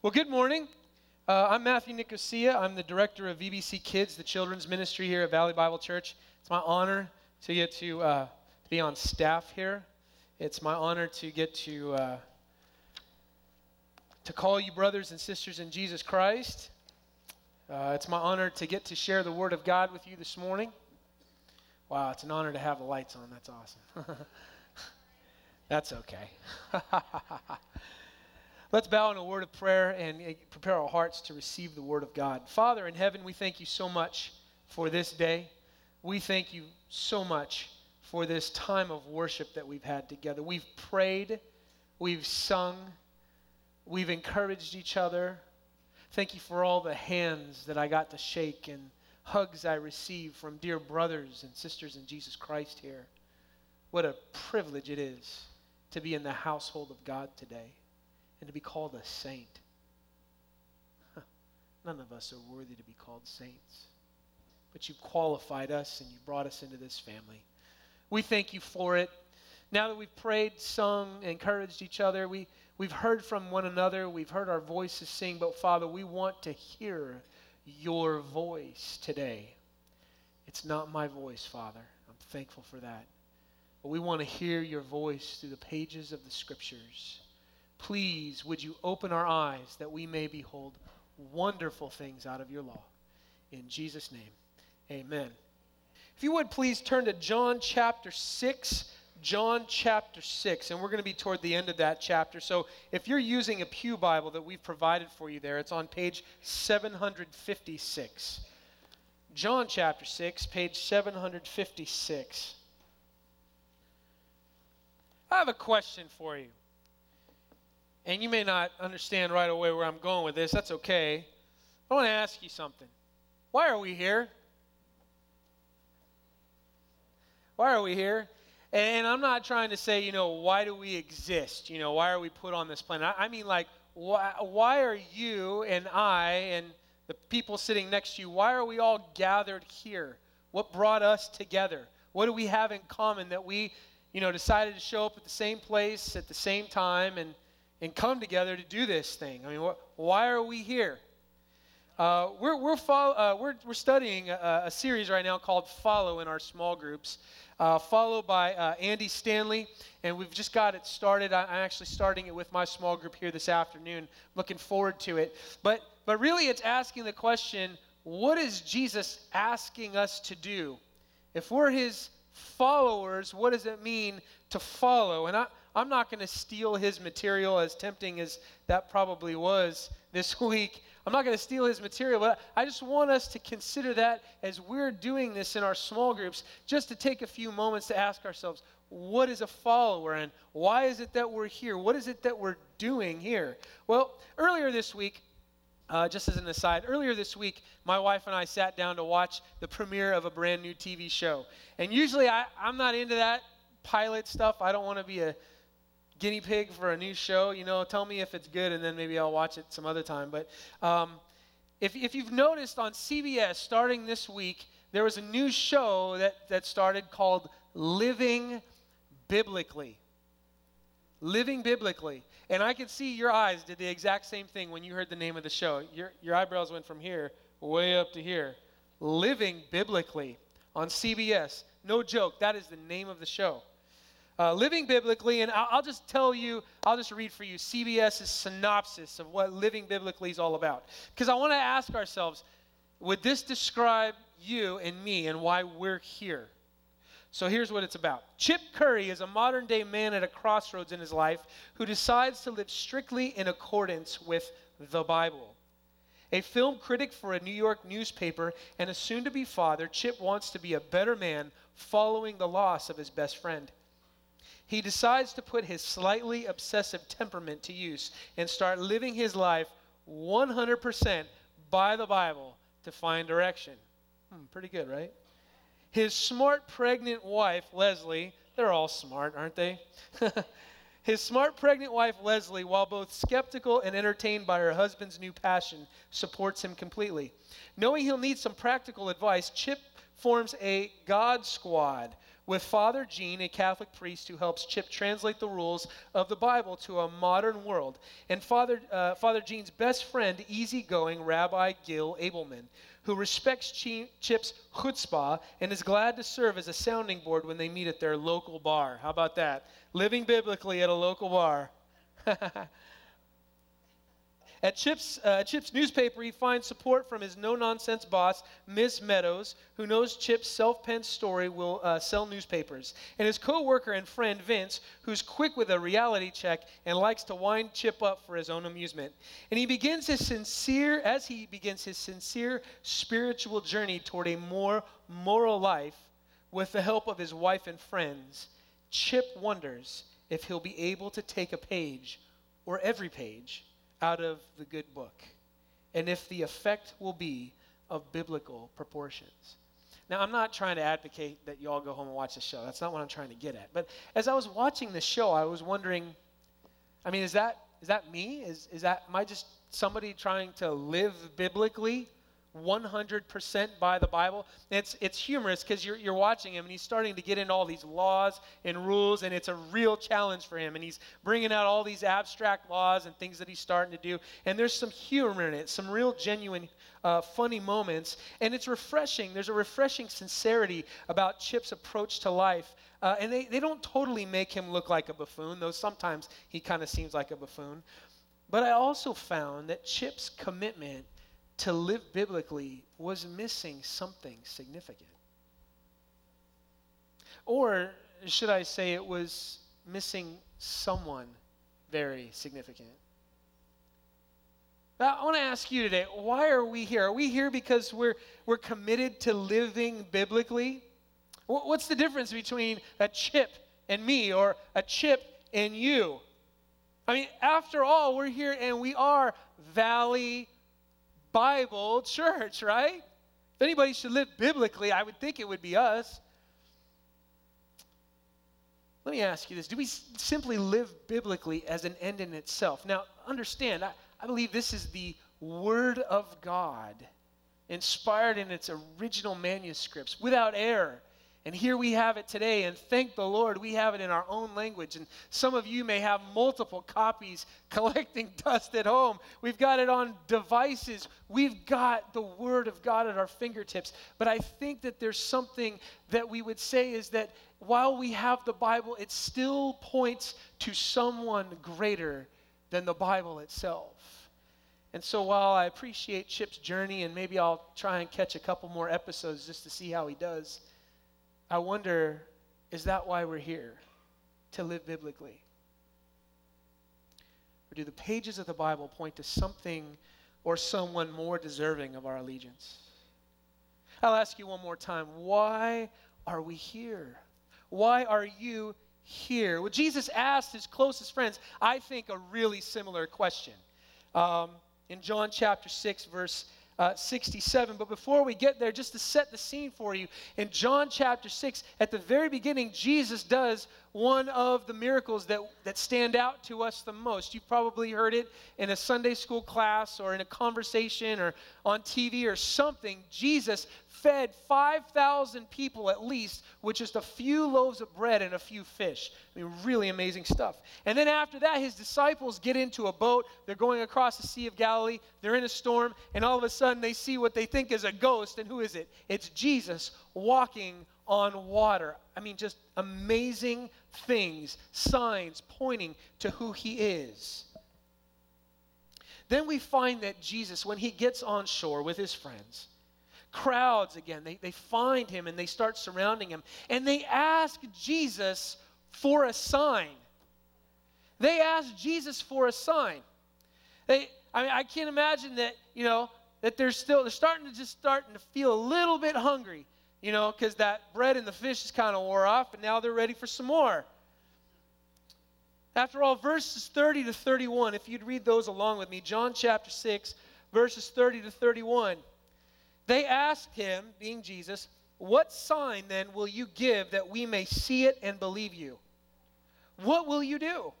Well, good morning. Uh, I'm Matthew Nicosia. I'm the director of VBC Kids, the children's ministry here at Valley Bible Church. It's my honor to get to, uh, be on staff here. It's my honor to get to uh, to call you brothers and sisters in Jesus Christ. Uh, it's my honor to get to share the Word of God with you this morning. Wow, it's an honor to have the lights on. That's awesome. That's okay. Let's bow in a word of prayer and uh, prepare our hearts to receive the word of God. Father in heaven, we thank you so much for this day. We thank you so much for this time of worship that we've had together. We've prayed, we've sung, we've encouraged each other. Thank you for all the hands that I got to shake and hugs I received from dear brothers and sisters in Jesus Christ here. What a privilege it is to be in the household of God today and to be called a saint. None of us are worthy to be called saints. But you've qualified us and you brought us into this family. We thank you for it. Now that we've prayed, sung, encouraged each other, we, we've heard from one another, we've heard our voices sing, but Father, we want to hear your voice today. It's not my voice, Father. I'm thankful for that. But we want to hear your voice through the pages of the scriptures. Please, would you open our eyes that we may behold wonderful things out of your law? In Jesus' name, amen. If you would please turn to John chapter 6. John chapter 6, and we're going to be toward the end of that chapter. So if you're using a Pew Bible that we've provided for you there, it's on page 756. John chapter 6, page 756. I have a question for you. And you may not understand right away where I'm going with this. That's okay. I want to ask you something. Why are we here? Why are we here? And I'm not trying to say, you know, why do we exist? You know, why are we put on this planet? I mean, like, why, why are you and I and the people sitting next to you, why are we all gathered here? What brought us together? What do we have in common that we, you know, decided to show up at the same place at the same time and and come together to do this thing. I mean, wh- why are we here? Uh, we're, we're, follow, uh, we're, we're studying a, a, series right now called Follow in our small groups, uh, followed by uh, Andy Stanley, and we've just got it started. I, am actually starting it with my small group here this afternoon. Looking forward to it. But, but really, it's asking the question what is Jesus asking us to do? If we're his followers, what does it mean to follow? And I, I'm not going to steal his material, as tempting as that probably was this week. I'm not going to steal his material, but I just want us to consider that as we're doing this in our small groups, just to take a few moments to ask ourselves, what is a follower and why is it that we're here? What is it that we're doing here? Well, earlier this week, uh, just as an aside, earlier this week, my wife and I sat down to watch the premiere of a brand new TV show. And usually I, I'm not into that pilot stuff. I don't want to be a guinea pig for a new show. You know, tell me if it's good, and then maybe I'll watch it some other time. But um, if, if you've noticed on CBS starting this week, there was a new show that, that started called Living Biblically. Living Biblically. And I could see your eyes did the exact same thing when you heard the name of the show. Your, your eyebrows went from here way up to here. Living Biblically on CBS. No joke, that is the name of the show uh, living biblically, and I'll, I'll, just tell you, I'll just read for you CBS's synopsis of what living biblically is all about. Because I want to ask ourselves would this describe you and me and why we're here? So here's what it's about Chip Curry is a modern day man at a crossroads in his life who decides to live strictly in accordance with the Bible. A film critic for a New York newspaper and a soon to be father, Chip wants to be a better man following the loss of his best friend he decides to put his slightly obsessive temperament to use and start living his life 100% by the Bible to find direction. Hmm, pretty good, right? His smart pregnant wife, Leslie, they're all smart, aren't they? His smart pregnant wife, Leslie, while both skeptical and entertained by her husband's new passion, supports him completely. Knowing he'll need some practical advice, Chip forms a God squad with Father Gene, a Catholic priest who helps Chip translate the rules of the Bible to a modern world, and Father, uh, Father Gene's best friend, easygoing Rabbi Gil Abelman, who respects Chip's chutzpah and is glad to serve as a sounding board when they meet at their local bar. How about that? Living biblically at a local bar. At Chip's, uh, Chip's newspaper, he finds support from his no nonsense boss, Ms. Meadows, who knows Chip's self penned story will uh, sell newspapers, and his co worker and friend, Vince, who's quick with a reality check and likes to wind Chip up for his own amusement. And he begins his sincere, as he begins his sincere spiritual journey toward a more moral life with the help of his wife and friends, Chip wonders if he'll be able to take a page or every page out of the good book, and if the effect will be of biblical proportions. Now, I'm not trying to advocate that you all go home and watch the show. That's not what I'm trying to get at. But as I was watching the show, I was wondering I mean, is that, is that me? Is, is that, am I just somebody trying to live biblically? 100% by the Bible. it's, it's humorous because you're, you're watching him and he's starting to get into all these laws and rules, and it's a real challenge for him. And he's bringing out all these abstract laws and things that he's starting to do. And there's some humor in it, some real genuine, uh, funny moments. And it's refreshing. There's a refreshing sincerity about Chip's approach to life. Uh, and they, they don't totally make him look like a buffoon, though sometimes he kind of seems like a buffoon. But I also found that Chip's commitment to live biblically was missing something significant. Or should I say it was missing someone very significant? Now, I want to ask you today why are we here? Are we here because we're, we're committed to living biblically? What's the difference between a chip and me or a chip and you? I mean, after all, we're here and we are Valley Bible church, right? If anybody should live biblically, I would think it would be us. Let me ask you this Do we simply live biblically as an end in itself? Now, understand, I, I believe this is the Word of God, inspired in its original manuscripts, without error. And here we have it today, and thank the Lord, we have it in our own language. And some of you may have multiple copies collecting dust at home. We've got it on devices. We've got the Word of God at our fingertips. But I think that there's something that we would say is that while we have the Bible, it still points to someone greater than the Bible itself. And so while I appreciate Chip's journey, and maybe I'll try and catch a couple more episodes just to see how he does. I wonder is that why we're here? To live biblically? Or do the pages of the Bible point to something or someone more deserving of our allegiance? I'll ask you one more time why are we here? Why are you here? Well, Jesus asked his closest friends, I think, a really similar question. Um, in John chapter 6, verse uh, 67. But before we get there, just to set the scene for you, in John chapter 6, at the very beginning, Jesus does one of the miracles that, that stand out to us the most. You've probably heard it in a Sunday school class or in a conversation or on TV or something. Jesus fed 5,000 people at least with just a few loaves of bread and a few fish. I mean, really amazing stuff. And then after that, his disciples get into a boat. They're going across the Sea of Galilee. They're in a storm, and all of a sudden they see what they think is a ghost. And who is it? It's Jesus walking on water. I mean, just amazing things, signs pointing to who he is. Then we find that Jesus, when he gets on shore with his friends, crowds again. They, they find him and they start surrounding him. And they ask Jesus for a sign. They ask Jesus for a sign. They, I mean, I can't imagine that, you know, that they're still, they're starting to just starting to feel a little bit hungry, you know, because that bread and the fish is kind of wore off, and now they're ready for some more. After all, verses 30 to 31, if you'd read those along with me, John chapter 6, verses 30 to 31. They asked him, being Jesus, What sign then will you give that we may see it and believe you? What will you do?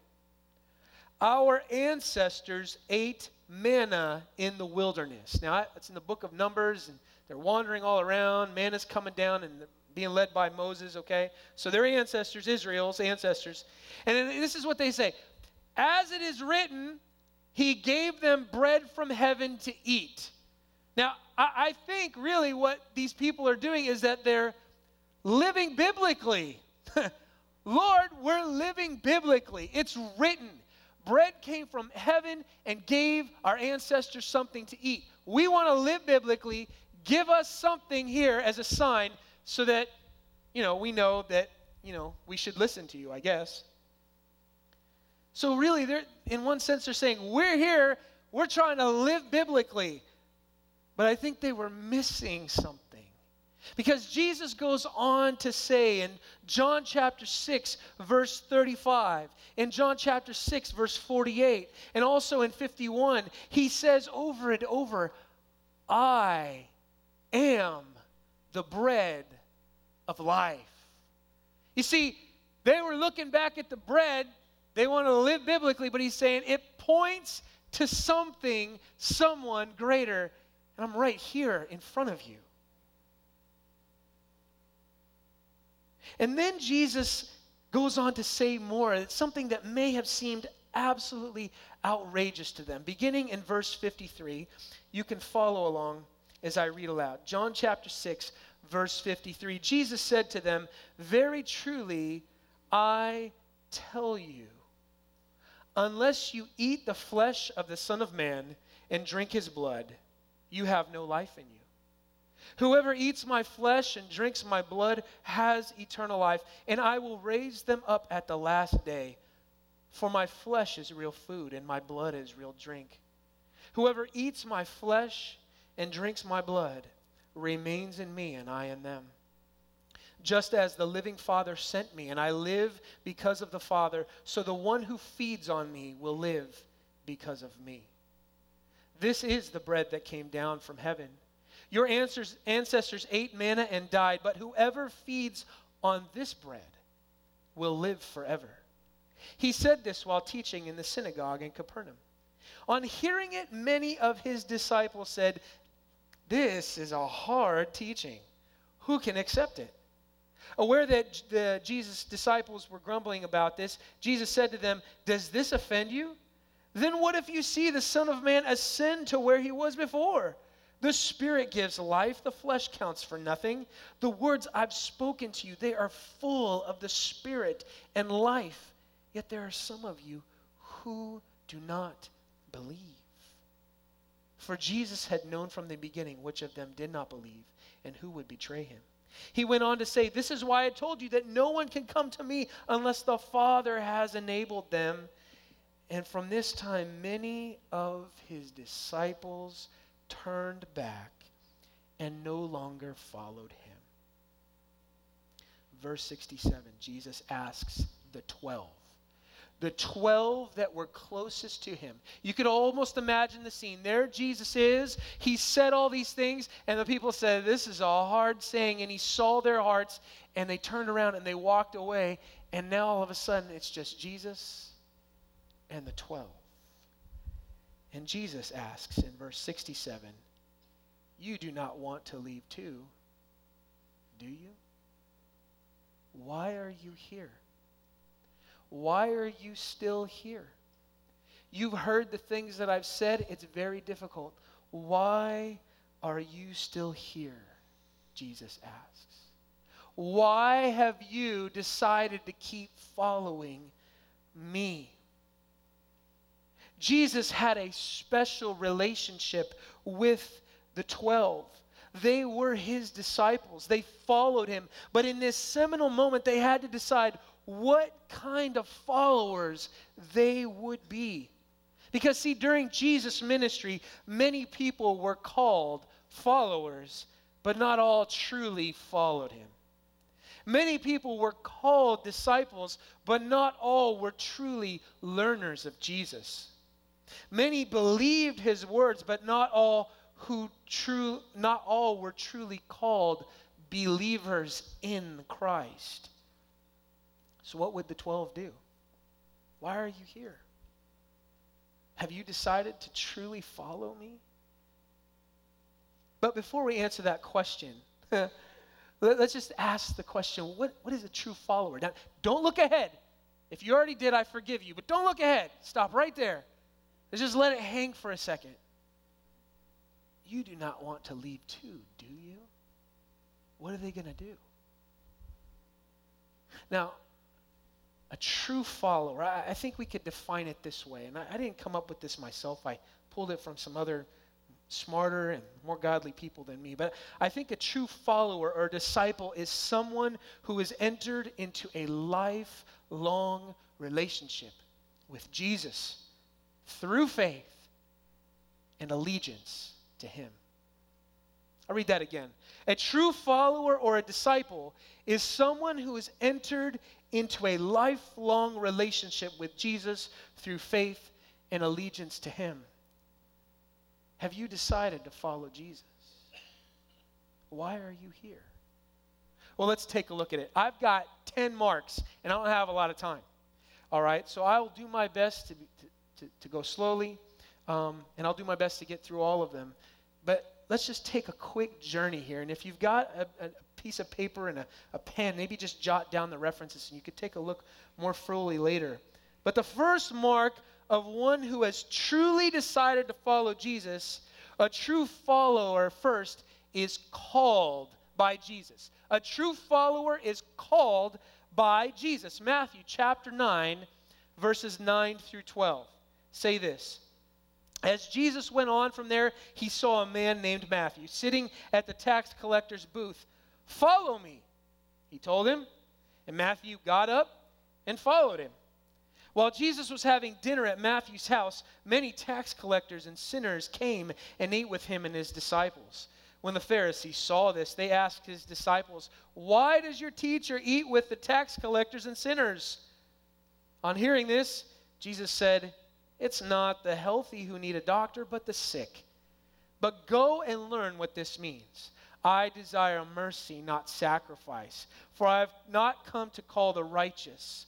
Our ancestors ate manna in the wilderness. Now, it's in the book of Numbers, and they're wandering all around. Manna's coming down and being led by Moses, okay? So their ancestors, Israel's ancestors. And this is what they say As it is written, he gave them bread from heaven to eat. Now, I, I think really what these people are doing is that they're living biblically. Lord, we're living biblically. It's written. Bread came from heaven and gave our ancestors something to eat. We want to live biblically. Give us something here as a sign so that, you know, we know that, you know, we should listen to you, I guess. So, really, they're, in one sense, they're saying, We're here, we're trying to live biblically. But I think they were missing something. Because Jesus goes on to say in John chapter 6, verse 35, in John chapter 6, verse 48, and also in 51, he says over and over, I am the bread of life. You see, they were looking back at the bread, they want to live biblically, but he's saying it points to something, someone greater, and I'm right here in front of you. And then Jesus goes on to say more. It's something that may have seemed absolutely outrageous to them. Beginning in verse 53, you can follow along as I read aloud. John chapter 6, verse 53. Jesus said to them, Very truly, I tell you, unless you eat the flesh of the Son of Man and drink his blood, you have no life in you. Whoever eats my flesh and drinks my blood has eternal life, and I will raise them up at the last day. For my flesh is real food, and my blood is real drink. Whoever eats my flesh and drinks my blood remains in me, and I in them. Just as the living Father sent me, and I live because of the Father, so the one who feeds on me will live because of me. This is the bread that came down from heaven. Your ancestors ate manna and died, but whoever feeds on this bread will live forever. He said this while teaching in the synagogue in Capernaum. On hearing it, many of his disciples said, This is a hard teaching. Who can accept it? Aware that the Jesus' disciples were grumbling about this, Jesus said to them, Does this offend you? Then what if you see the Son of Man ascend to where he was before? The Spirit gives life, the flesh counts for nothing. The words I've spoken to you, they are full of the Spirit and life. Yet there are some of you who do not believe. For Jesus had known from the beginning which of them did not believe and who would betray him. He went on to say, This is why I told you that no one can come to me unless the Father has enabled them. And from this time, many of his disciples turned back and no longer followed him. Verse 67, Jesus asks the 12. The 12 that were closest to him. You could almost imagine the scene. There Jesus is. He said all these things, and the people said, This is a hard saying. And he saw their hearts, and they turned around and they walked away. And now all of a sudden, it's just Jesus and the 12. And Jesus asks in verse 67 You do not want to leave too, do you? Why are you here? Why are you still here? You've heard the things that I've said. It's very difficult. Why are you still here? Jesus asks. Why have you decided to keep following me? Jesus had a special relationship with the 12. They were his disciples. They followed him. But in this seminal moment, they had to decide what kind of followers they would be. Because, see, during Jesus' ministry, many people were called followers, but not all truly followed him. Many people were called disciples, but not all were truly learners of Jesus. Many believed his words, but not all who true not all were truly called believers in Christ. So what would the 12 do? Why are you here? Have you decided to truly follow me? But before we answer that question, let's just ask the question what, what is a true follower? Now, don't look ahead. If you already did, I forgive you. But don't look ahead. Stop right there. Let's just let it hang for a second. You do not want to leave too, do you? What are they going to do? Now, a true follower, I, I, think we could define it this way. And I, I didn't come up with this myself, I pulled it from some other smarter and more godly people than me. But I think a true follower or disciple is someone who has entered into a lifelong relationship with Jesus through faith and allegiance to Him. I'll read that again. A true follower or a disciple is someone who has entered into a lifelong relationship with Jesus through faith and allegiance to Him. Have you decided to follow Jesus? Why are you here? Well, let's take a look at it. I've got 10 marks, and I don't have a lot of time. All right, so I will do my best to, to, to, to, go slowly, um, and I'll do my best to get through all of them. But let's just take a quick journey here. And if you've got a, a piece of paper and a, a pen, maybe just jot down the references, and you could take a look more fully later. But the first mark of one who has truly decided to follow Jesus, a true follower first is called by Jesus. A true follower is called by Jesus. Matthew chapter 9, verses 9 through 12 say this. As Jesus went on from there, he saw a man named Matthew sitting at the tax collector's booth. Follow me, he told him. And Matthew got up and followed him. While Jesus was having dinner at Matthew's house, many tax collectors and sinners came and ate with him and his disciples. When the Pharisees saw this, they asked his disciples, Why does your teacher eat with the tax collectors and sinners? On hearing this, Jesus said, It's not the healthy who need a doctor, but the sick. But go and learn what this means. I desire mercy, not sacrifice, for I have not come to call the righteous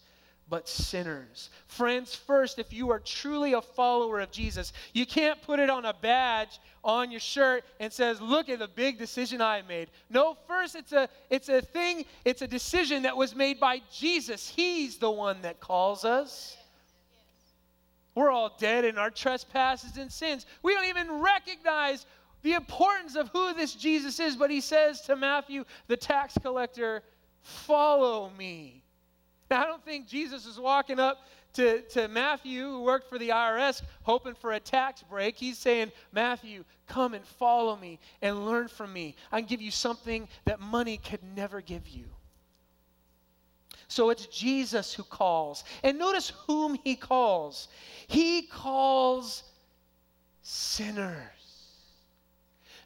but sinners. Friends, first, if you are truly a follower of Jesus, you can't put it on a badge on your shirt and says, "Look at the big decision I made." No, first it's a it's a thing, it's a decision that was made by Jesus. He's the one that calls us. We're all dead in our trespasses and sins. We don't even recognize the importance of who this Jesus is, but he says to Matthew, the tax collector, "Follow me." Now, I don't think Jesus is walking up to, to Matthew, who worked for the IRS, hoping for a tax break. He's saying, Matthew, come and follow me and learn from me. I can give you something that money could never give you. So it's Jesus who calls. And notice whom he calls. He calls sinners.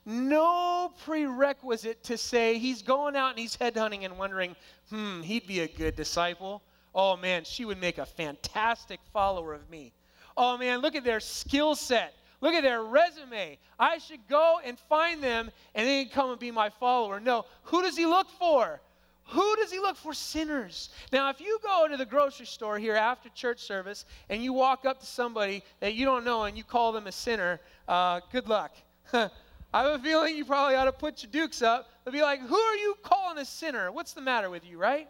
No prerequisite to say he's going out and he's headhunting and wondering, hmm, he'd be a good disciple. Oh man, she would make a fantastic follower of me. Oh man, look at their skill set. Look at their resume. I should go and find them and then come and be my follower. No, who does he look for? Who does he look for? Sinners. Now, if you go to the grocery store here after church service and you walk up to somebody that you don't know and you call them a sinner, uh, good luck. I have a feeling you probably ought to put your dukes up and be like, Who are you calling a sinner? What's the matter with you, right?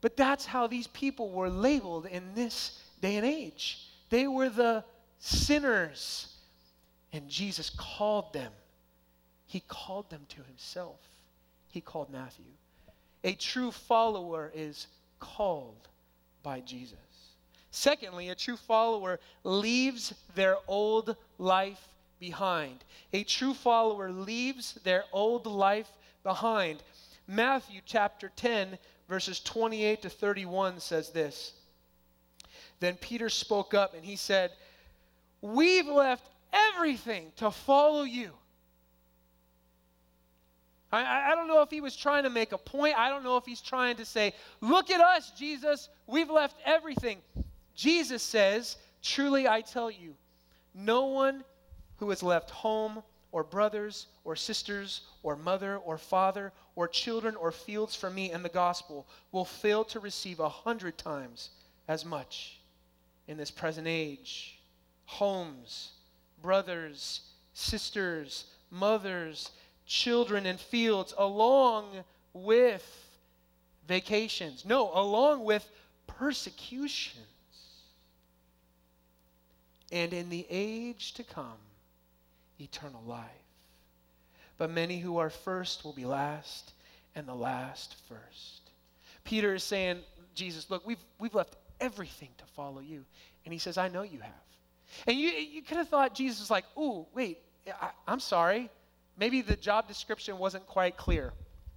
But that's how these people were labeled in this day and age. They were the sinners. And Jesus called them. He called them to himself. He called Matthew. A true follower is called by Jesus. Secondly, a true follower leaves their old life behind. A true follower leaves their old life behind. Matthew chapter 10, verses 28 to 31 says this. Then Peter spoke up and he said, We've left everything to follow you. I, I, don't know if he was trying to make a point. I don't know if he's trying to say, Look at us, Jesus. We've left everything. Jesus says, Truly I tell you, no one who has left home or brothers or sisters or mother or father or children or fields for me and the gospel will fail to receive a hundred times as much in this present age homes, brothers, sisters, mothers, children, and fields, along with vacations. No, along with persecutions. And in the age to come, eternal life. But many who are first will be last, and the last first. Peter is saying, Jesus, look, we've, we've left everything to follow you. And he says, I know you have. And you, you could have thought Jesus was like, ooh, wait, I, I'm sorry. Maybe the job description wasn't quite clear.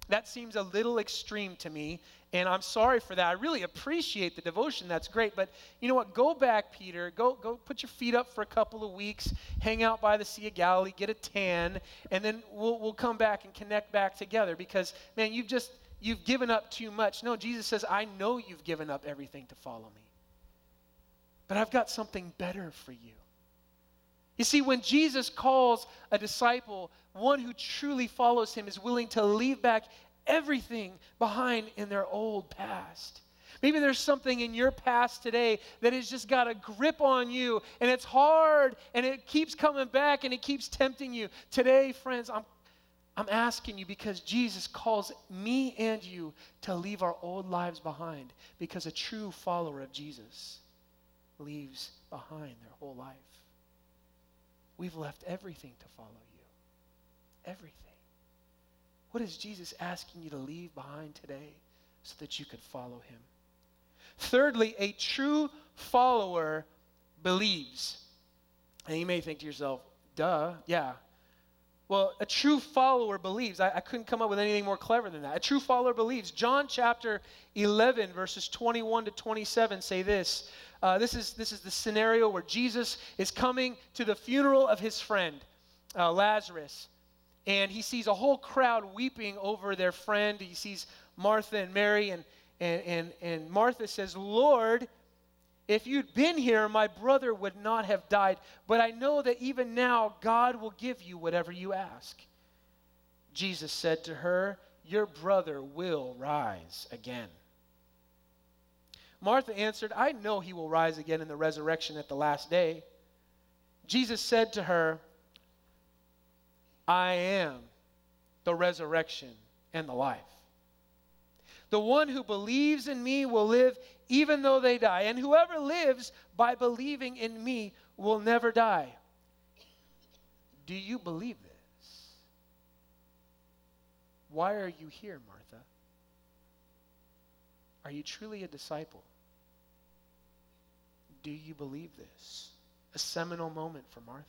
That seems a little extreme to me, and I'm sorry for that. I really appreciate the devotion. That's great. But you know what? Go back, Peter. Go, go put your feet up for a couple of weeks, hang out by the Sea of Galilee, get a tan, and then we'll, we'll come back and connect back together because, man, you've just, you've given up too much. No, Jesus says, I know you've given up everything to follow me. But I've got something better for you. You see, when Jesus calls a disciple, one who truly follows him is willing to leave back everything behind in their old past. Maybe there's something in your past today that has just got a grip on you and it's hard and it keeps coming back and it keeps tempting you. Today, friends, I'm, I'm asking you because Jesus calls me and you to leave our old lives behind because a true follower of Jesus leaves behind their whole life. We've left everything to follow you. Everything. What is Jesus asking you to leave behind today so that you could follow him? Thirdly, a true follower believes. And you may think to yourself, duh, yeah. Well, a true follower believes. I, I, couldn't come up with anything more clever than that. A true follower believes. John chapter 11, verses 21 to 27 say this uh, this, is, this is the scenario where Jesus is coming to the funeral of his friend, uh, Lazarus. And he sees a whole crowd weeping over their friend. He sees Martha and Mary, and, and, and, and Martha says, Lord, if you'd been here, my brother would not have died. But I know that even now, God will give you whatever you ask. Jesus said to her, Your brother will rise again. Martha answered, I know he will rise again in the resurrection at the last day. Jesus said to her, I am the resurrection and the life. The one who believes in me will live even though they die, and whoever lives by believing in me will never die. Do you believe this? Why are you here, Martha? Are you truly a disciple? Do you believe this? A seminal moment for Martha.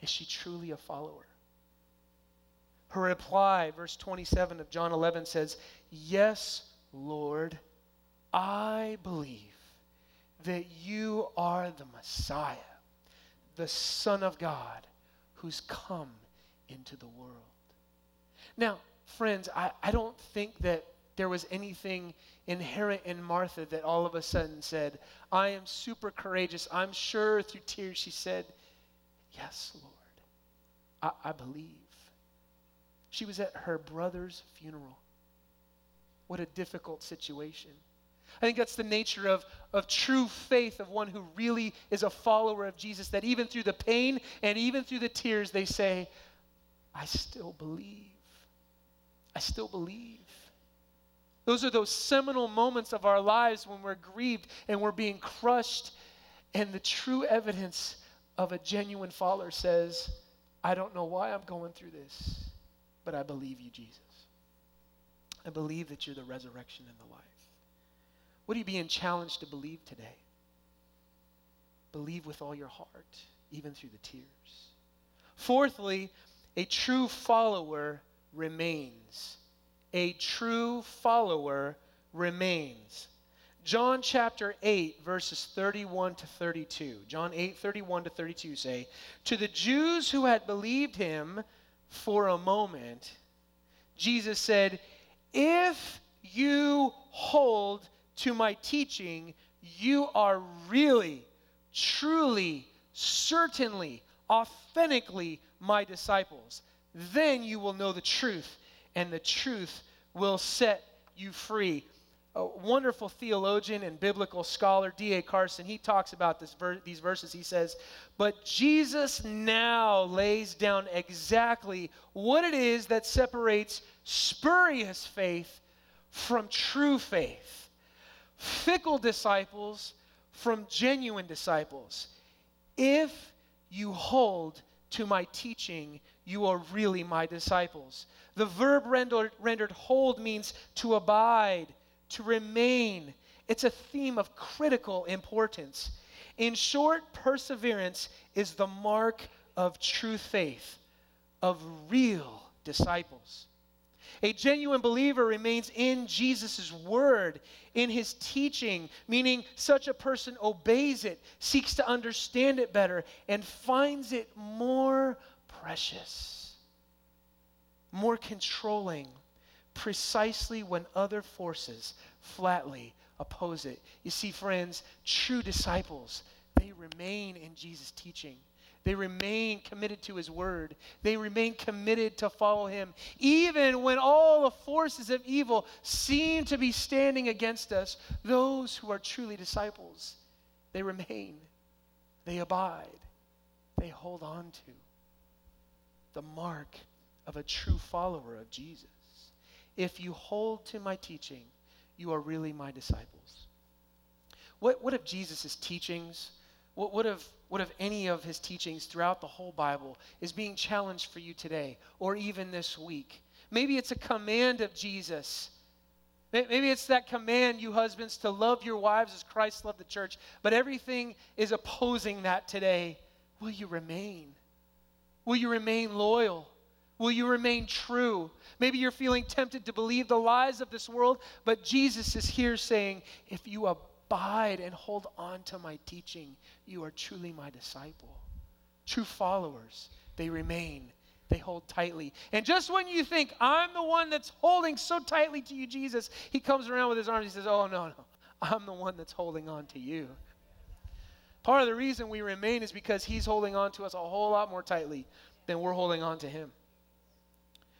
Is she truly a follower? Her reply, verse 27 of John 11 says, Yes, Lord, I believe that you are the Messiah, the Son of God, who's come into the world. Now, friends, I, I don't think that there was anything inherent in Martha that all of a sudden said, I am super courageous. I'm sure through tears she said, Yes, Lord, I, I believe. She was at her brother's funeral. What a difficult situation. I think that's the nature of, of true faith of one who really is a follower of Jesus, that even through the pain and even through the tears, they say, I still believe. I still believe. Those are those seminal moments of our lives when we're grieved and we're being crushed. And the true evidence of a genuine follower says, I don't know why I'm going through this, but I believe you, Jesus. I believe that you're the resurrection and the life. What are you being challenged to believe today? Believe with all your heart, even through the tears. Fourthly, a true follower remains a true follower remains. John chapter 8, verses 31 to 32. John 8, 31 to 32 say, To the Jews who had believed him for a moment, Jesus said, If you hold to my teaching, you are really, truly, certainly, authentically my disciples. Then you will know the truth and the truth will set you free. A wonderful theologian and biblical scholar, D.A. Carson, he talks about this ver- these verses. He says, But Jesus now lays down exactly what it is that separates spurious faith from true faith, fickle disciples from genuine disciples. If you hold to my teaching, you are really my disciples. The verb rendered, rendered hold means to abide, to remain. It's a theme of critical importance. In short, perseverance is the mark of true faith, of real disciples. A genuine believer remains in Jesus' word, in his teaching, meaning such a person obeys it, seeks to understand it better, and finds it more precious, more controlling, precisely when other forces flatly oppose it. You see, friends, true disciples, they remain in Jesus' teaching. They remain committed to his word. They remain committed to follow him. Even when all the forces of evil seem to be standing against us, those who are truly disciples, they remain, they abide, they hold on to the mark of a true follower of Jesus. If you hold to my teaching, you are really my disciples. What, what if Jesus' teachings, what, what if what if any of his teachings throughout the whole Bible is being challenged for you today or even this week? Maybe it's a command of Jesus. Maybe it's that command, you husbands, to love your wives as Christ loved the church, but everything is opposing that today. Will you remain? Will you remain loyal? Will you remain true? Maybe you're feeling tempted to believe the lies of this world, but Jesus is here saying, if you abide and hold on to my teaching, you are truly my disciple. True followers, they remain, they hold tightly. And just when you think, I'm the one that's holding so tightly to you, Jesus, he comes around with his arms. He says, Oh, no, no, I'm the one that's holding on to you. Part of the reason we remain is because he's holding on to us a whole lot more tightly than we're holding on to him.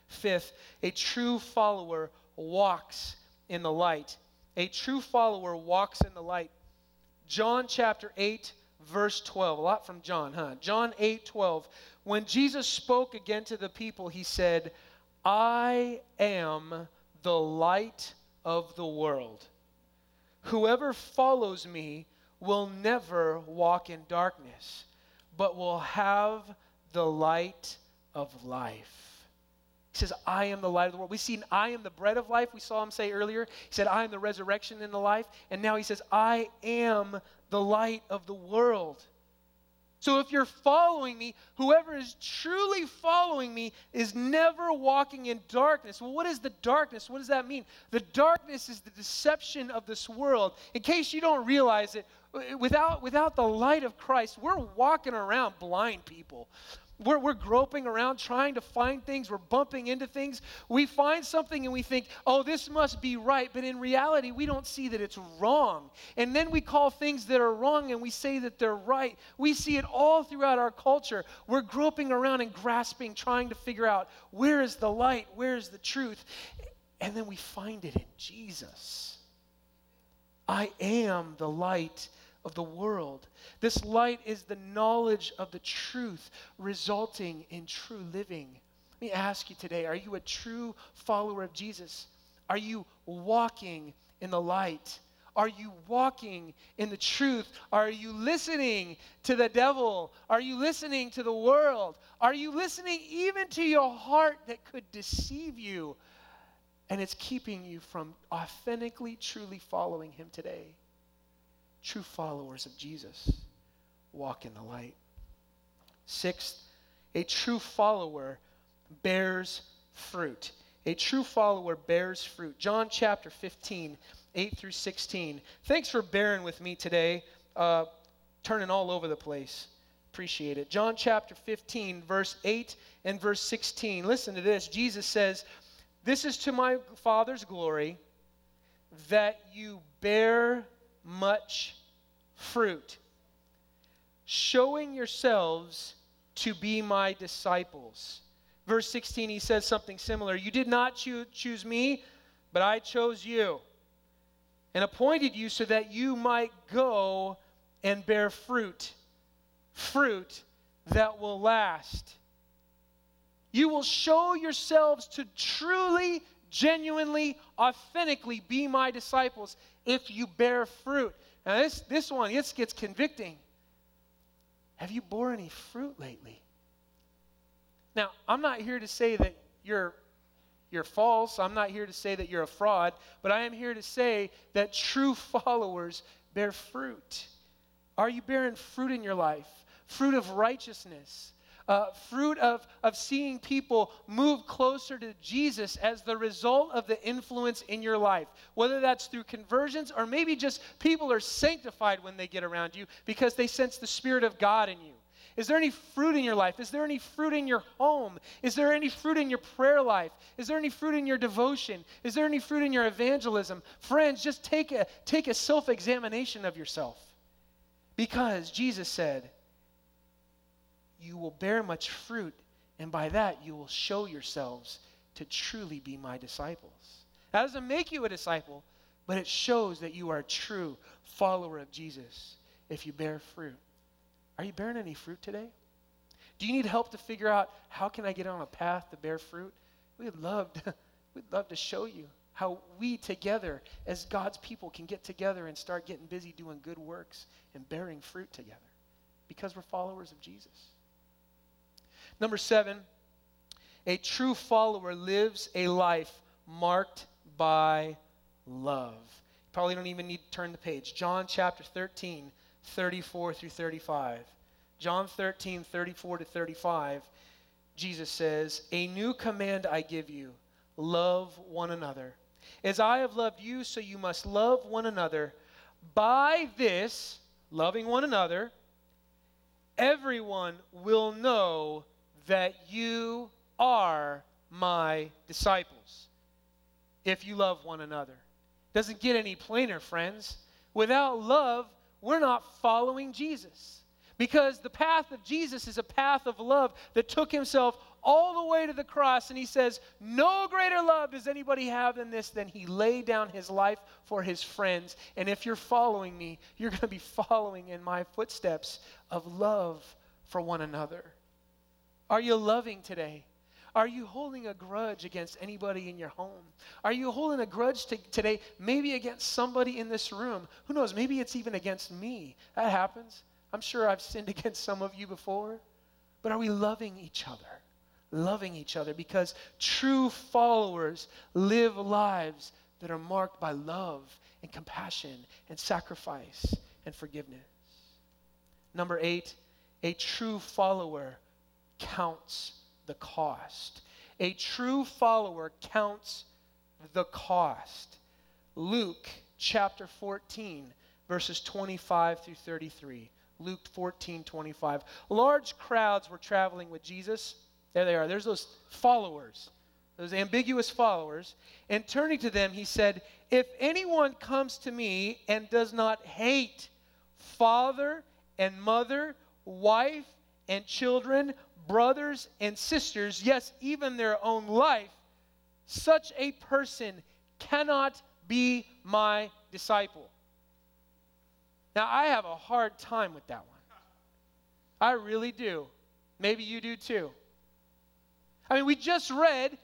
Fifth, a true follower walks in the light a true follower walks in the light. John chapter 8, verse 12. A lot from John, huh? John 8, 12. When Jesus spoke again to the people, he said, I am the light of the world. Whoever follows me will never walk in darkness, but will have the light of life. He says, I am the light of the world. We see, I am the bread of life. We saw him say earlier. He said, I am the resurrection and the life. And now he says, I am the light of the world. So if you're following me, whoever is truly following me is never walking in darkness. Well, what is the darkness? What does that mean? The darkness is the deception of this world. In case you don't realize it, without, without the light of Christ, we're walking around blind people. We're, we're groping around trying to find things. We're bumping into things. We find something and we think, oh, this must be right. But in reality, we don't see that it's wrong. And then we call things that are wrong and we say that they're right. We see it all throughout our culture. We're groping around and grasping, trying to figure out where is the light? Where is the truth? And then we find it in Jesus. I am the light of the world. This light is the knowledge of the truth, resulting in true living. Let me ask you today are you a true follower of Jesus? Are you walking in the light? Are you walking in the truth? Are you listening to the devil? Are you listening to the world? Are you listening even to your heart that could deceive you? And it's keeping you from authentically, truly following him today true followers of Jesus walk in the light. Sixth, a true follower bears fruit. A true follower bears fruit. John chapter 15, 8 through 16. Thanks for bearing with me today, uh, turning all over the place. Appreciate it. John chapter 15, verse 8 and verse 16. Listen to this. Jesus says, This is to my Father's glory that you bear much fruit, showing yourselves to be my disciples. Verse 16, he says something similar. You did not choo- choose me, but I chose you and appointed you so that you might go and bear fruit, fruit that will last. You will show yourselves to truly, genuinely, authentically be my disciples if you bear fruit. Now, this, this one, this gets convicting. Have you bore any fruit lately? Now, I'm not here to say that you're you're false. I'm not here to say that you're a fraud, but I am here to say that true followers bear fruit. Are you bearing fruit in your life? Fruit of righteousness, uh, fruit of, of seeing people move closer to Jesus as the result of the influence in your life. Whether that's through conversions or maybe just people are sanctified when they get around you because they sense the Spirit of God in you. Is there any fruit in your life? Is there any fruit in your home? Is there any fruit in your prayer life? Is there any fruit in your devotion? Is there any fruit in your evangelism? Friends, just take a, take a self examination of yourself. Because Jesus said, you will bear much fruit, and by that you will show yourselves to truly be my disciples. That doesn't make you a disciple, but it shows that you are a true follower of Jesus if you bear fruit. Are you bearing any fruit today? Do you need help to figure out how can I get on a path to bear fruit? We'd love to, we'd love to show you how we together as God's people can get together and start getting busy doing good works and bearing fruit together because we're followers of Jesus. Number seven, a true follower lives a life marked by love. You probably don't even need to turn the page. John chapter 13, 34 through 35. John 13, 34 to 35, Jesus says, A new command I give you love one another. As I have loved you, so you must love one another. By this, loving one another, everyone will know that you are my disciples if you love one another. Doesn't get any plainer, friends. Without love, we're not following Jesus. Because the path of Jesus is a path of love that took himself all the way to the cross. And he says, No greater love does anybody have than this, than he laid down his life for his friends. And if you're following me, you're going to be following in my footsteps of love for one another. Are you loving today? Are you holding a grudge against anybody in your home? Are you holding a grudge to, today, maybe against somebody in this room? Who knows? Maybe it's even against me. That happens. I'm sure I've sinned against some of you before. But are we loving each other? Loving each other because true followers live lives that are marked by love and compassion and sacrifice and forgiveness. Number eight, a true follower counts the cost. A true follower counts the cost. Luke chapter 14, verses 25 through 33. Luke 14, 25. Large crowds were traveling with Jesus. There they are. There's those followers, those ambiguous followers. And turning to them, he said, If anyone comes to me and does not hate father and mother, wife and children, brothers and sisters, yes, even their own life, such a person cannot be my disciple. Now, I have a hard time with that one. I really do. Maybe you do too. I mean, we just read,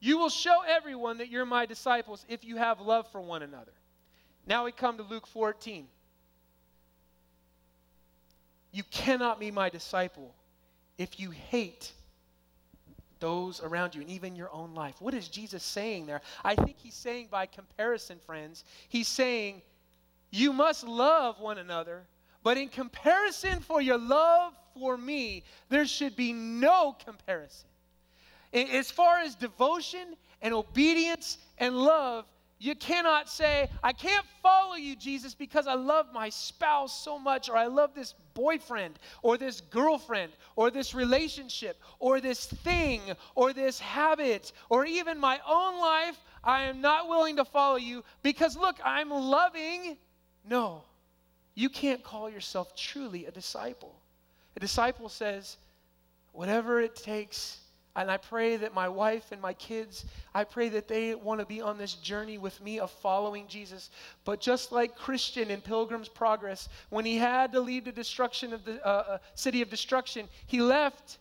You will show everyone that you're my disciples if you have love for one another. Now we come to Luke 14. You cannot be my disciple if you hate those around you and even your own life. What is Jesus saying there? I think he's saying by comparison, friends, he's saying you must love one another, but in comparison for your love for me, there should be no comparison. As far as devotion and obedience and love, you cannot say, I can't follow you, Jesus, because I love my spouse so much, or I love this boyfriend, or this girlfriend, or this relationship, or this thing, or this habit, or even my own life. I am not willing to follow you because, look, I'm loving. No, you can't call yourself truly a disciple. A disciple says, whatever it takes, And I pray that my wife and my kids, I pray that they want to be on this journey with me of following Jesus. But just like Christian in Pilgrim's Progress, when he had to leave the destruction of the uh, uh, city of destruction, he left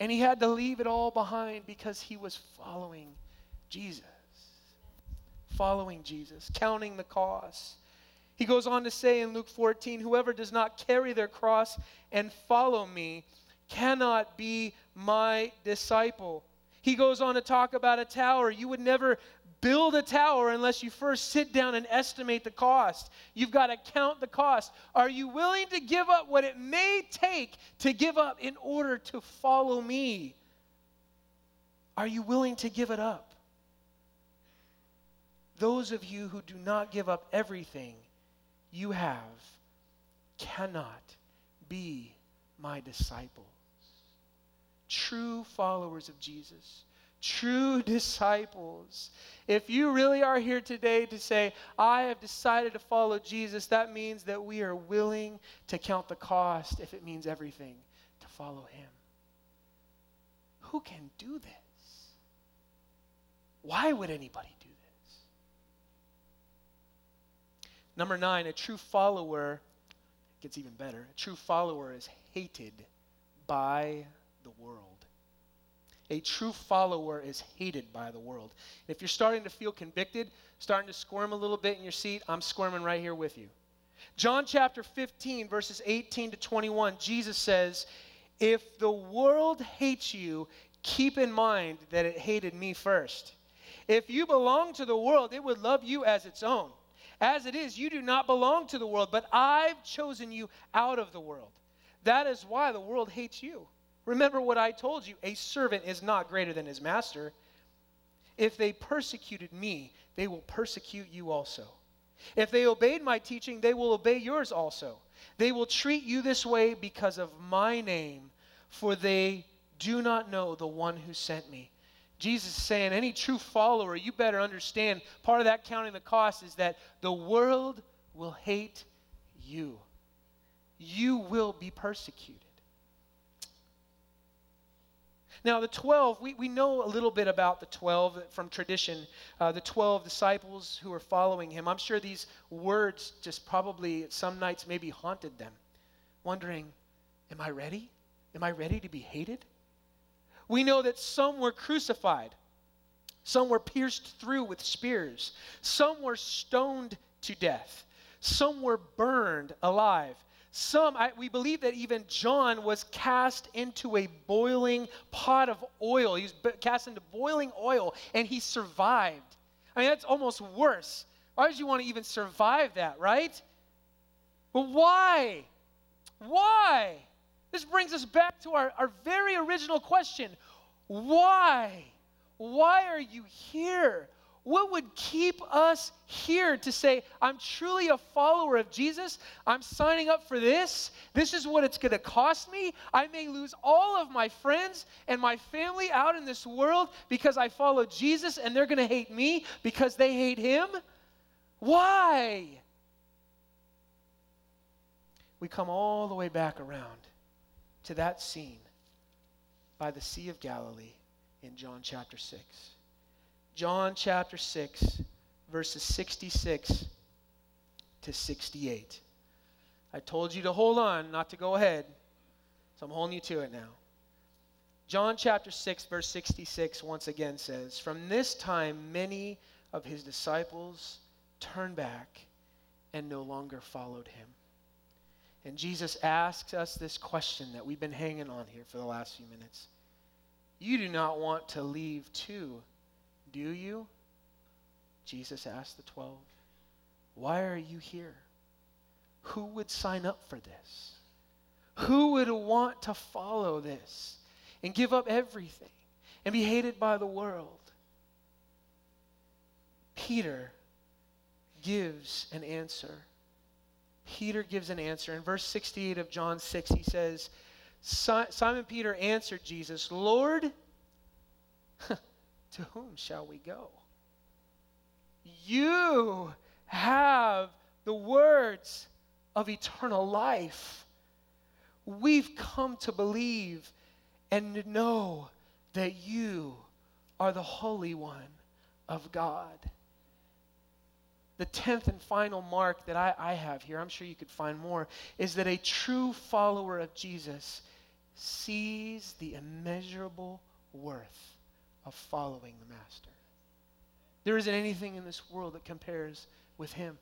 and he had to leave it all behind because he was following Jesus. Following Jesus, counting the cost. He goes on to say in Luke 14, Whoever does not carry their cross and follow me cannot be my disciple. He goes on to talk about a tower. You would never build a tower unless you first sit down and estimate the cost. You've got to count the cost. Are you willing to give up what it may take to give up in order to follow me? Are you willing to give it up? Those of you who do not give up everything you have cannot be my disciples. True followers of Jesus, true disciples. If you really are here today to say, I have decided to follow Jesus, that means that we are willing to count the cost if it means everything to follow him. Who can do this? Why would anybody do this? Number nine, a true follower gets even better. A true follower is hated by the world. A true follower is hated by the world. If you're starting to feel convicted, starting to squirm a little bit in your seat, I'm squirming right here with you. John chapter 15, verses 18 to 21, Jesus says, If the world hates you, keep in mind that it hated me first. If you belong to the world, it would love you as its own. As it is, you do not belong to the world, but I've chosen you out of the world. That is why the world hates you. Remember what I told you a servant is not greater than his master. If they persecuted me, they will persecute you also. If they obeyed my teaching, they will obey yours also. They will treat you this way because of my name, for they do not know the one who sent me. Jesus is saying, any true follower, you better understand part of that counting the cost is that the world will hate you. You will be persecuted. Now, the 12, we, we know a little bit about the 12 from tradition, uh, the 12 disciples who are following him. I'm sure these words just probably some nights maybe haunted them, wondering, Am I ready? Am I ready to be hated? We know that some were crucified, some were pierced through with spears, some were stoned to death, some were burned alive. Some, I, we believe that even John was cast into a boiling pot of oil. He was cast into boiling oil and he survived. I mean, that's almost worse. Why would you want to even survive that, right? But why? Why? This brings us back to our, our very original question why? Why are you here? What would keep us here to say, I'm truly a follower of Jesus? I'm signing up for this. This is what it's going to cost me. I may lose all of my friends and my family out in this world because I follow Jesus and they're going to hate me because they hate him. Why? We come all the way back around to that scene by the Sea of Galilee in John chapter 6. John chapter 6, verses 66 to 68. I told you to hold on, not to go ahead. So I'm holding you to it now. John chapter 6, verse 66 once again says, From this time, many of his disciples turned back and no longer followed him. And Jesus asks us this question that we've been hanging on here for the last few minutes. You do not want to leave too, do you? Jesus asked the twelve. Why are you here? Who would sign up for this? Who would want to follow this and give up everything and be hated by the world? Peter gives an answer. Peter gives an answer. In verse 68 of John 6, he says, Simon Peter answered Jesus, Lord, to whom shall we go? You have the words of eternal life. We've come to believe and know that you are the Holy One of God. The tenth and final mark that I, I have here, I'm sure you could find more, is that a true follower of Jesus sees the immeasurable worth of following the Master. There isn't anything in this world that compares with Him.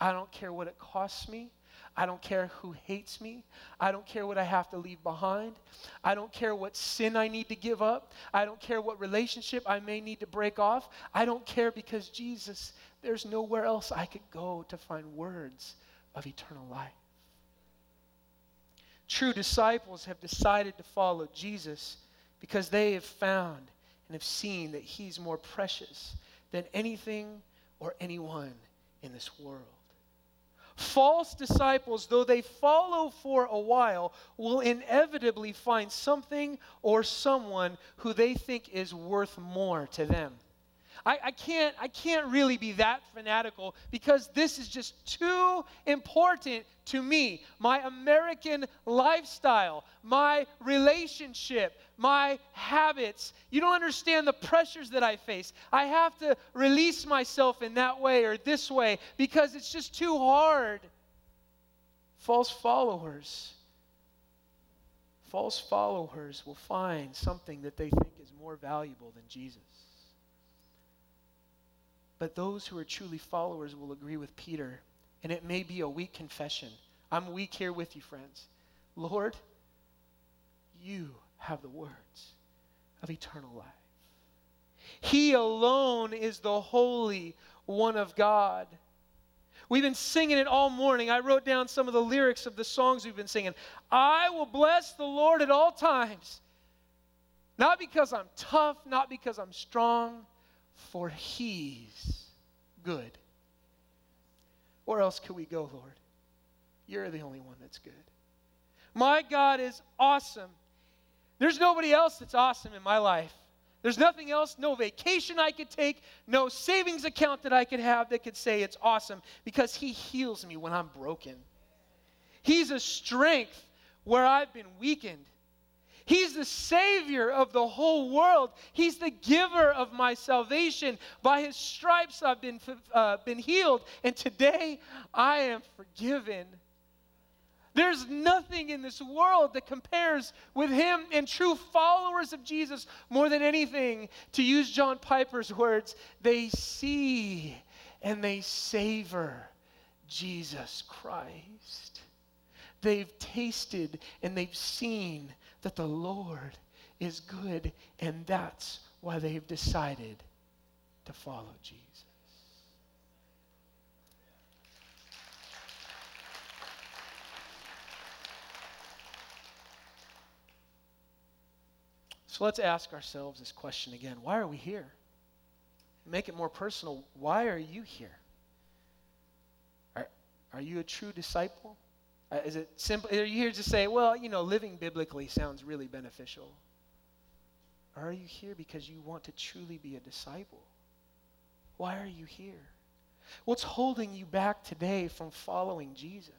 I don't care what it costs me. I don't care who hates me. I don't care what I have to leave behind. I don't care what sin I need to give up. I don't care what relationship I may need to break off. I don't care because Jesus, there's nowhere else I could go to find words of eternal life. True disciples have decided to follow Jesus because they have found and have seen that he's more precious than anything or anyone in this world. False disciples, though they follow for a while, will inevitably find something or someone who they think is worth more to them. I, I, can't, I can't really be that fanatical because this is just too important to me. My American lifestyle, my relationship, my habits. You don't understand the pressures that I face. I have to release myself in that way or this way because it's just too hard. False followers. False followers will find something that they think is more valuable than Jesus. But those who are truly followers will agree with Peter, and it may be a weak confession. I'm weak here with you, friends. Lord, you have the words of eternal life. He alone is the Holy One of God. We've been singing it all morning. I wrote down some of the lyrics of the songs we've been singing. I will bless the Lord at all times. Not because I'm tough, not because I'm strong, for he's good. Where else could we go, Lord? You're the only one that's good. My God is awesome. There's nobody else that's awesome in my life. There's nothing else, no vacation I could take, no savings account that I could have that could say it's awesome because He heals me when I'm broken. He's a strength where I've been weakened. He's the Savior of the whole world. He's the giver of my salvation. By His stripes, I've been, uh, been healed, and today I am forgiven. There's nothing in this world that compares with Him and true followers of Jesus more than anything. To use John Piper's words, they see and they savor Jesus Christ. They've tasted and they've seen that the Lord is good, and that's why they've decided to follow Jesus. So let's ask ourselves this question again why are we here? Make it more personal. Why are you here? Are, are you a true disciple? Uh, is it simple? Are you here to say, well, you know, living biblically sounds really beneficial? Or are you here because you want to truly be a disciple? Why are you here? What's holding you back today from following Jesus?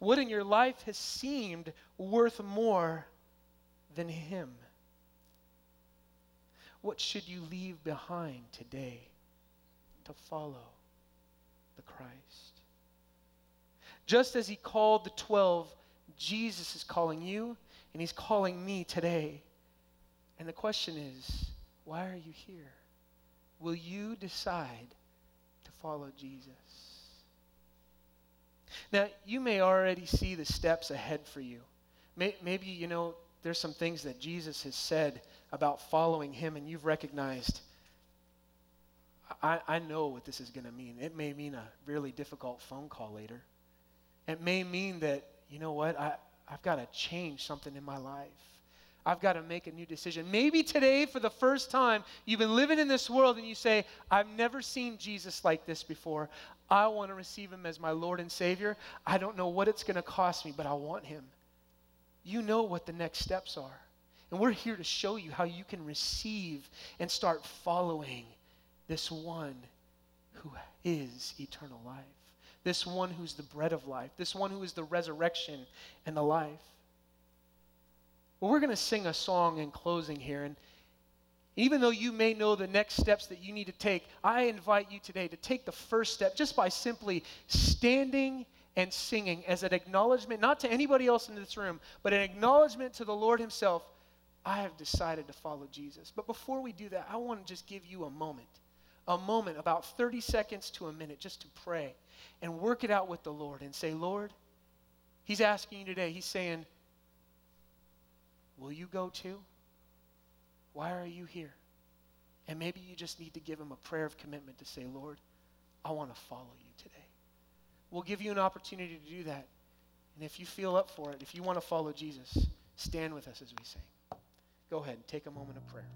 What in your life has seemed worth more than Him? What should you leave behind today to follow? the Christ. Just as he called the 12, Jesus is calling you and he's calling me today. And the question is, why are you here? Will you decide to follow Jesus? Now, you may already see the steps ahead for you. Maybe, you know, there's some things that Jesus has said about following him, and you've recognized I, I know what this is going to mean. It may mean a really difficult phone call later. It may mean that, you know what, I, I've got to change something in my life. I've got to make a new decision. Maybe today, for the first time, you've been living in this world and you say, I've never seen Jesus like this before. I want to receive him as my Lord and Savior. I don't know what it's going to cost me, but I want him. You know what the next steps are. And we're here to show you how you can receive and start following this one who is eternal life, this one who's the bread of life, this one who is the resurrection and the life. Well, we're going to sing a song in closing here. And even though you may know the next steps that you need to take, I invite you today to take the first step just by simply standing and singing as an acknowledgement, not to anybody else in this room, but an acknowledgement to the Lord Himself. I have decided to follow Jesus. But before we do that, I want to just give you a moment, a moment, about 30 seconds to a minute, just to pray and work it out with the Lord and say, Lord, He's asking you today, He's saying, Will you go too? Why are you here? And maybe you just need to give him a prayer of commitment to say, Lord, I want to follow you today. We'll give you an opportunity to do that. And if you feel up for it, if you want to follow Jesus, stand with us as we sing. Go ahead and take a moment of prayer.